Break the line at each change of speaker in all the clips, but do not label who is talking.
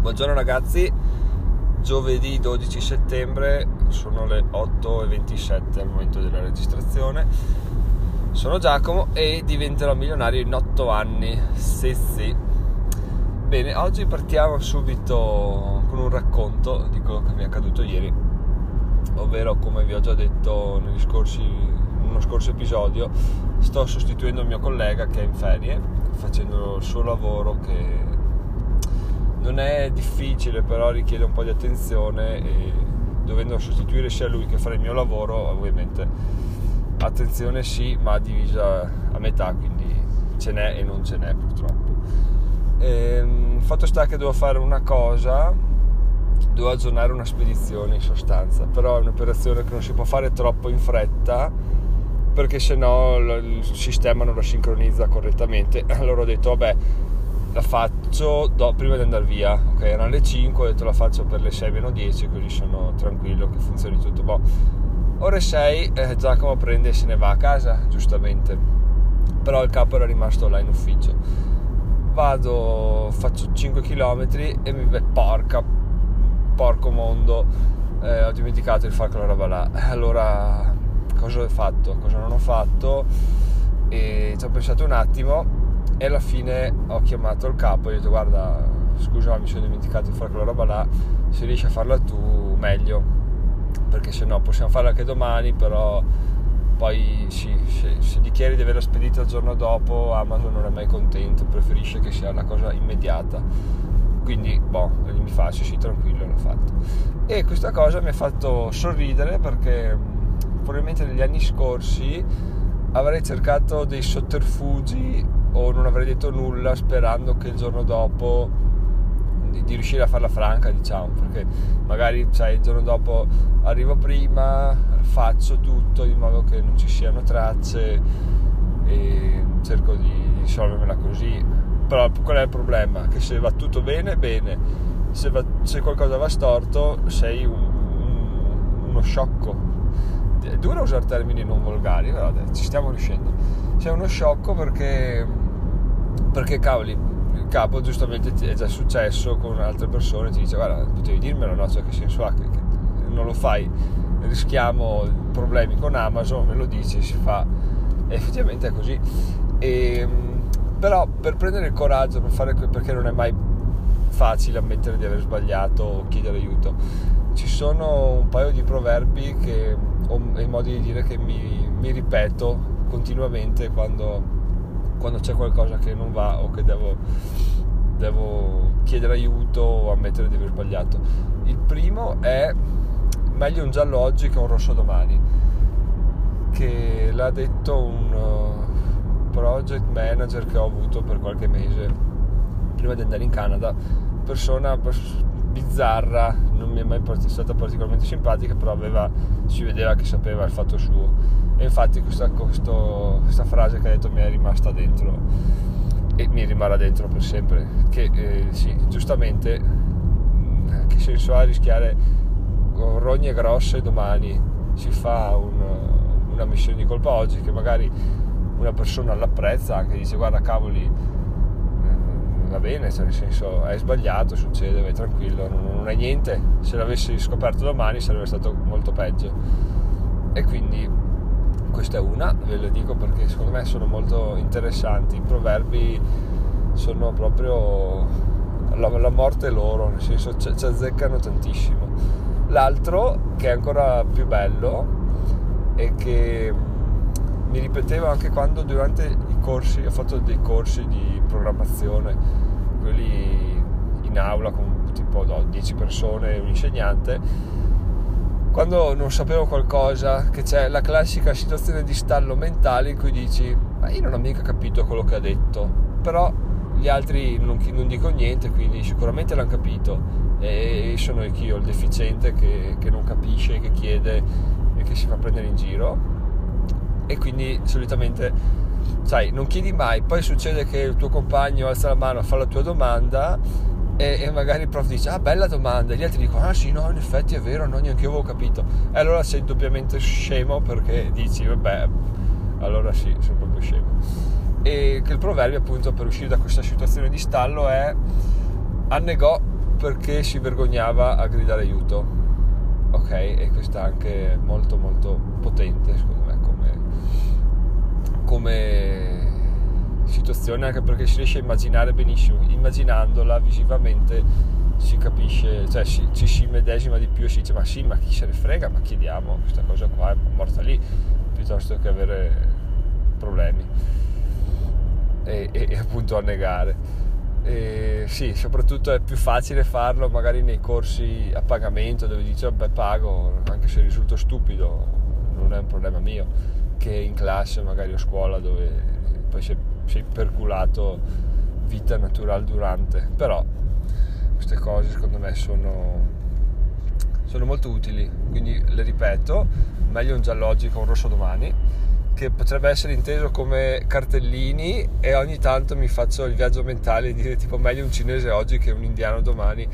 Buongiorno ragazzi, giovedì 12 settembre, sono le 8.27 al momento della registrazione. Sono Giacomo e diventerò milionario in 8 anni. Sì, sì. Bene, oggi partiamo subito con un racconto di quello che mi è accaduto ieri, ovvero come vi ho già detto scorsi, in uno scorso episodio, sto sostituendo il mio collega che è in ferie, facendo il suo lavoro che non è difficile, però richiede un po' di attenzione e dovendo sostituire sia lui che fare il mio lavoro, ovviamente attenzione sì, ma divisa a metà, quindi ce n'è e non ce n'è purtroppo. E, ehm, fatto sta che devo fare una cosa, devo aggiornare una spedizione in sostanza, però è un'operazione che non si può fare troppo in fretta perché se no il sistema non lo sincronizza correttamente. Allora ho detto, vabbè, la faccio do, prima di andare via, ok? Erano le 5, ho detto la faccio per le 6 meno 10, così sono tranquillo che funzioni tutto. Boh. Ore 6 eh, Giacomo prende e se ne va a casa, giustamente. Però il capo era rimasto là in ufficio. Vado, faccio 5 km e mi beh, porca, porco mondo, eh, ho dimenticato di fare quella roba là. Allora, cosa ho fatto? Cosa non ho fatto? E ci ho pensato un attimo e alla fine ho chiamato il capo e gli ho detto guarda scusa mi sono dimenticato di fare quella roba là se riesci a farla tu meglio. Perché se no possiamo farla anche domani però poi sì, se, se dichiari di averla spedita il giorno dopo Amazon non è mai contento preferisce che sia una cosa immediata. Quindi boh, mi fa sì sì tranquillo l'ho fatto. E questa cosa mi ha fatto sorridere perché probabilmente negli anni scorsi avrei cercato dei sotterfugi o non avrei detto nulla sperando che il giorno dopo di, di riuscire a farla franca diciamo perché magari sai, il giorno dopo arrivo prima faccio tutto in modo che non ci siano tracce e cerco di risolvermela così. Però qual è il problema? che se va tutto bene bene. Se, va, se qualcosa va storto sei un, un, uno sciocco. È duro usare termini non volgari però ci stiamo riuscendo sei uno sciocco perché perché cavoli il capo giustamente è già successo con altre persone ti dice guarda potevi dirmelo no cioè che senso ha che, che non lo fai. Rischiamo problemi con Amazon me lo dici si fa. E effettivamente è così. E, ehm, però per prendere il coraggio per fare perché non è mai facile ammettere di aver sbagliato o chiedere aiuto ci sono un paio di proverbi che, o modi di dire che mi, mi ripeto continuamente quando quando c'è qualcosa che non va o che devo, devo chiedere aiuto o ammettere di aver sbagliato. Il primo è meglio un giallo oggi che un rosso domani, che l'ha detto un uh, project manager che ho avuto per qualche mese prima di andare in Canada, persona bizzarra, non mi è mai stata particolarmente simpatica, però aveva, si vedeva che sapeva il fatto suo e infatti questa, questo, questa frase che ha detto mi è rimasta dentro e mi rimarrà dentro per sempre. Che eh, sì, giustamente, mm, che senso ha rischiare rogne grosse domani? Si fa un, una missione di colpa oggi che magari una persona l'apprezza, anche dice guarda cavoli, va bene, cioè nel senso è sbagliato, succede, vai tranquillo, non, non è niente. Se l'avessi scoperto domani sarebbe stato molto peggio. E quindi questa è una, ve lo dico perché secondo me sono molto interessanti, i proverbi sono proprio la, la morte loro, nel senso ci, ci azzeccano tantissimo. L'altro che è ancora più bello e che mi ripetevo anche quando durante i corsi, ho fatto dei corsi di programmazione, quelli in aula con tipo 10 persone e un insegnante, quando non sapevo qualcosa, che c'è la classica situazione di stallo mentale in cui dici, ma io non ho mica capito quello che ha detto, però gli altri non, non dico niente, quindi sicuramente l'hanno capito. E sono io il deficiente che, che non capisce, che chiede e che si fa prendere in giro e quindi solitamente sai non chiedi mai poi succede che il tuo compagno alza la mano fa la tua domanda e, e, magari il prof dice ah bella domanda. E gli altri dicono ah sì no in effetti è vero no neanche io avevo capito. E allora sei doppiamente scemo perché dici vabbè allora sì sono proprio scemo. E che il proverbio appunto per uscire da questa situazione di stallo è annegò perché si vergognava a gridare aiuto. Ok, e questa è anche molto molto potente secondo me come situazione, anche perché si riesce a immaginare benissimo, immaginandola visivamente si capisce, cioè si, ci si medesima di più e si dice ma sì, ma chi se ne frega, ma chiediamo questa cosa qua è morta lì, piuttosto che avere problemi e, e, e appunto annegare. E sì, soprattutto è più facile farlo magari nei corsi a pagamento dove dici vabbè pago anche se risulto stupido, non è un problema mio, che in classe magari a scuola dove poi sei, sei perculato vita naturale durante. Però queste cose secondo me sono, sono molto utili, quindi le ripeto, meglio un giallo oggi che un rosso domani che potrebbe essere inteso come cartellini e ogni tanto mi faccio il viaggio mentale di dire tipo meglio un cinese oggi che un indiano domani,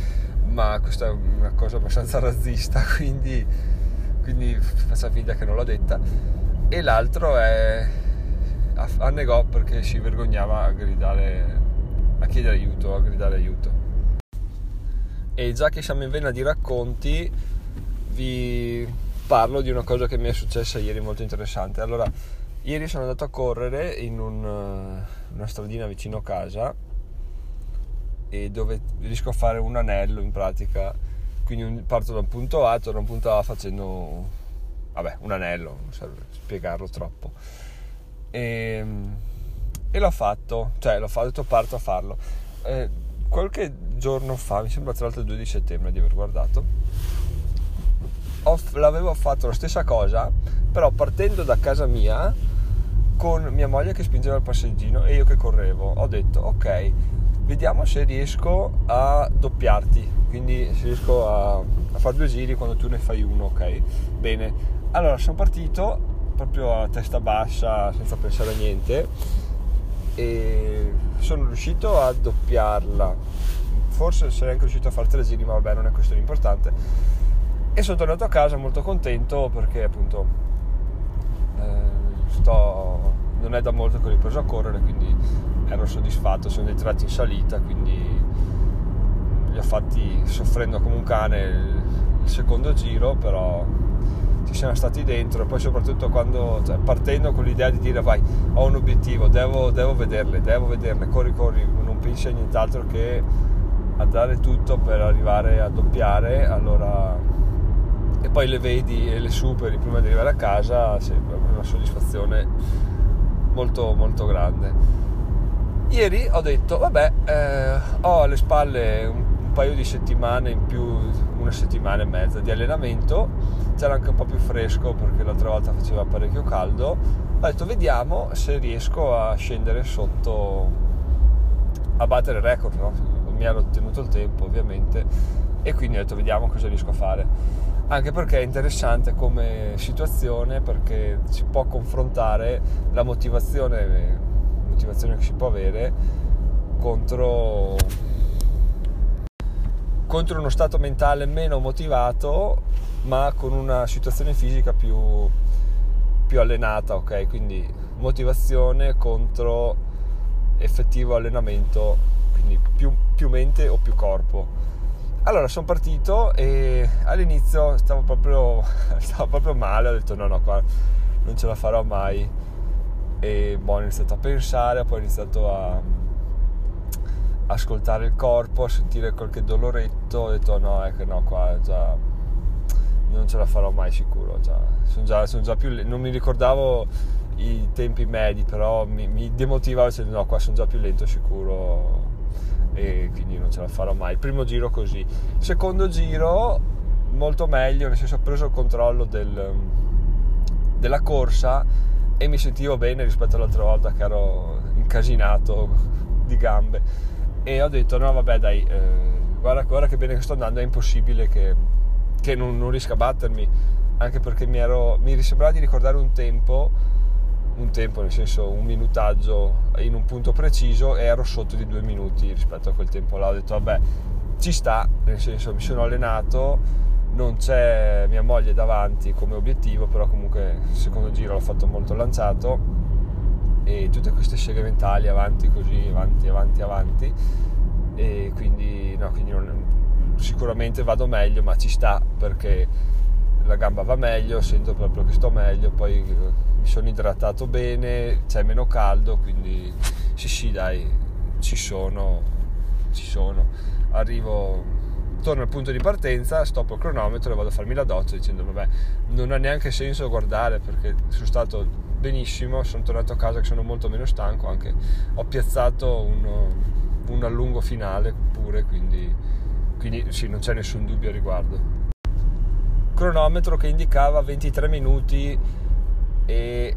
ma questa è una cosa abbastanza razzista, quindi, quindi faccia finta che non l'ho detta. E l'altro è annegò perché si vergognava a gridare, a chiedere aiuto, a gridare aiuto. E già che siamo in vena di racconti, vi parlo di una cosa che mi è successa ieri molto interessante. Allora, ieri sono andato a correre in un, eh, una stradina vicino a casa e dove riesco a fare un anello in pratica. Quindi parto da un punto A, torno da un punto A facendo vabbè, un anello, non serve spiegarlo troppo. E, ehm, e l'ho fatto, cioè l'ho fatto, parto a farlo. Eh, qualche giorno fa, mi sembra tra l'altro il 2 di settembre di aver guardato, ho, l'avevo fatto la stessa cosa, però partendo da casa mia con mia moglie che spingeva il passeggino e io che correvo. Ho detto ok, vediamo se riesco a doppiarti, quindi se riesco a, a fare due giri quando tu ne fai uno, ok? Bene, allora sono partito proprio a testa bassa senza pensare a niente e sono riuscito a doppiarla. Forse sarei anche riuscito a fare tre giri, ma vabbè, non è questione importante e sono tornato a casa molto contento perché appunto eh, sto, non è da molto che ho ripreso a correre quindi ero soddisfatto sono dei tratti in salita quindi li ho fatti soffrendo come un cane il, secondo giro però ci siamo stati dentro e poi soprattutto quando cioè, partendo con l'idea di dire vai ho un obiettivo devo, devo vederle devo vederle corri corri non pensi a nient'altro che a dare tutto per arrivare a doppiare allora e poi le vedi e le superi prima di arrivare a casa, sembra una soddisfazione molto molto grande. Ieri ho detto, vabbè, eh, ho alle spalle un, un, paio di settimane in più, una settimana e mezza di allenamento, c'era anche un po' più fresco perché l'altra volta faceva parecchio caldo, ho detto vediamo se riesco a scendere sotto, a battere il record, no? mi ero ottenuto il tempo ovviamente. E quindi ho detto vediamo cosa riesco a fare. Anche perché è interessante come situazione perché si può confrontare la motivazione, motivazione che si può avere contro, contro uno stato mentale meno motivato ma con una situazione fisica più, più allenata, ok? Quindi motivazione contro effettivo allenamento, quindi più, più mente o più corpo allora sono partito e all'inizio stavo proprio, stavo proprio male, ho detto no no qua non ce la farò mai e boh, ho iniziato a pensare, poi ho iniziato a ascoltare il corpo, a sentire qualche doloretto, ho detto no, ecco no qua già non ce la farò mai sicuro, già, sono già, sono già più, non mi ricordavo i tempi medi, però mi, mi demotivavo dicendo no qua sono già più lento sicuro e quindi non ce la farò mai. Primo giro così. Secondo giro molto meglio, nel senso ho preso il controllo del, della corsa e mi sentivo bene rispetto all'altra volta che ero incasinato di gambe e ho detto no vabbè dai eh, guarda, guarda, che bene che sto andando è impossibile che, che non, non, riesca a battermi anche perché mi, ero, mi sembrava di ricordare un tempo un tempo, nel senso un minutaggio in un punto preciso e ero sotto di due minuti rispetto a quel tempo là. Ho detto vabbè, ci sta, nel senso mi sono allenato, non c'è mia moglie davanti come obiettivo, però comunque il secondo giro l'ho fatto molto lanciato e tutte queste seghe mentali avanti così, avanti, avanti, avanti. E quindi, no, quindi non, sicuramente vado meglio ma ci sta perché la gamba va meglio sento proprio che sto meglio poi mi sono idratato bene c'è meno caldo quindi sì sì dai ci sono ci sono. Arrivo torno al punto di partenza, stoppo il cronometro e vado a farmi la doccia dicendo vabbè non ha neanche senso guardare perché sono stato benissimo, sono tornato a casa che sono molto meno stanco, anche ho piazzato un, un allungo finale pure, quindi, quindi sì, non c'è nessun dubbio a riguardo. Cronometro che indicava 23 minuti e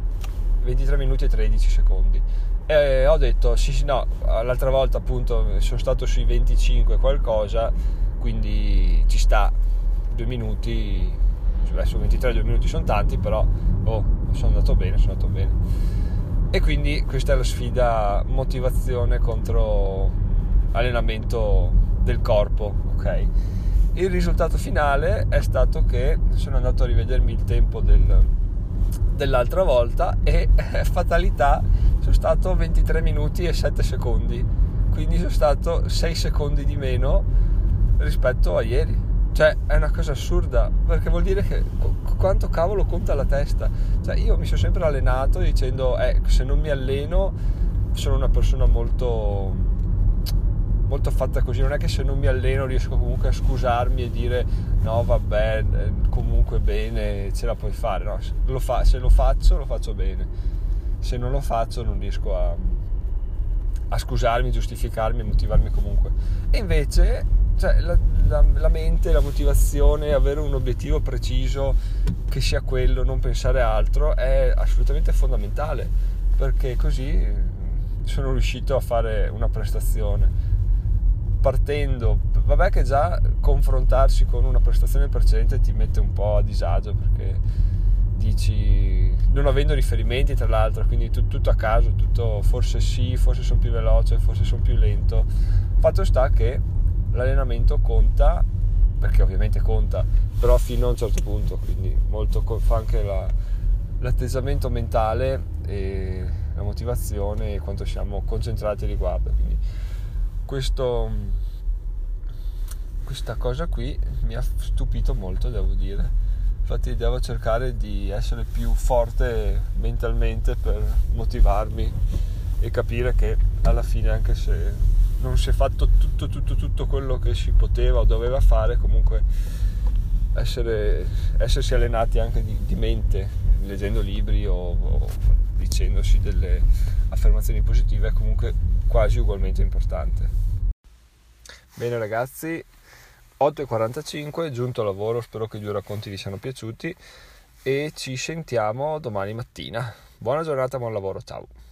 23 minuti e 13 secondi. E ho detto sì sì no, l'altra volta appunto sono stato sui 25 qualcosa quindi ci sta due minuti adesso 23 due minuti sono tanti però oh, sono andato bene sono andato bene. E quindi questa è la sfida motivazione contro allenamento del corpo ok? Il risultato finale è stato che sono andato a rivedermi il tempo del, dell'altra volta e fatalità sono stato 23 minuti e 7 secondi. Quindi sono stato 6 secondi di meno rispetto a ieri. Cioè, è una cosa assurda, perché vuol dire che quanto cavolo conta la testa. Cioè, io mi sono sempre allenato dicendo, eh, se non mi alleno sono una persona molto molto fatta così, non è che se non mi alleno riesco comunque a scusarmi e dire no vabbè, eh, comunque bene, ce la puoi fare, no, lo fa, se lo faccio lo faccio bene, se non lo faccio non riesco a, a scusarmi, giustificarmi, motivarmi comunque. E invece cioè, la, la, la, mente, la motivazione, avere un obiettivo preciso che sia quello, non pensare altro, è assolutamente fondamentale perché così sono riuscito a fare una prestazione. Partendo, vabbè che già confrontarsi con una prestazione precedente ti mette un po' a disagio perché dici, non avendo riferimenti tra l'altro, quindi tutto, tutto a caso, tutto forse sì, forse sono più veloce, forse sono più lento. Fatto sta che l'allenamento conta, perché ovviamente conta, però fino a un certo punto, quindi molto fa anche la, l'atteggiamento mentale e la motivazione e quanto siamo concentrati riguardo. Quindi questo, questa cosa qui mi ha stupito molto, devo dire. Infatti devo cercare di essere più forte mentalmente per motivarmi e capire che alla fine anche se non si è fatto tutto, tutto, tutto quello che si poteva o doveva fare, comunque essere, essersi allenati anche di, di mente, leggendo libri o, o, dicendosi delle affermazioni positive è comunque quasi ugualmente importante. Bene ragazzi, 8.45, giunto al lavoro, spero che i due racconti vi siano piaciuti e ci sentiamo domani mattina. Buona giornata, buon lavoro, ciao!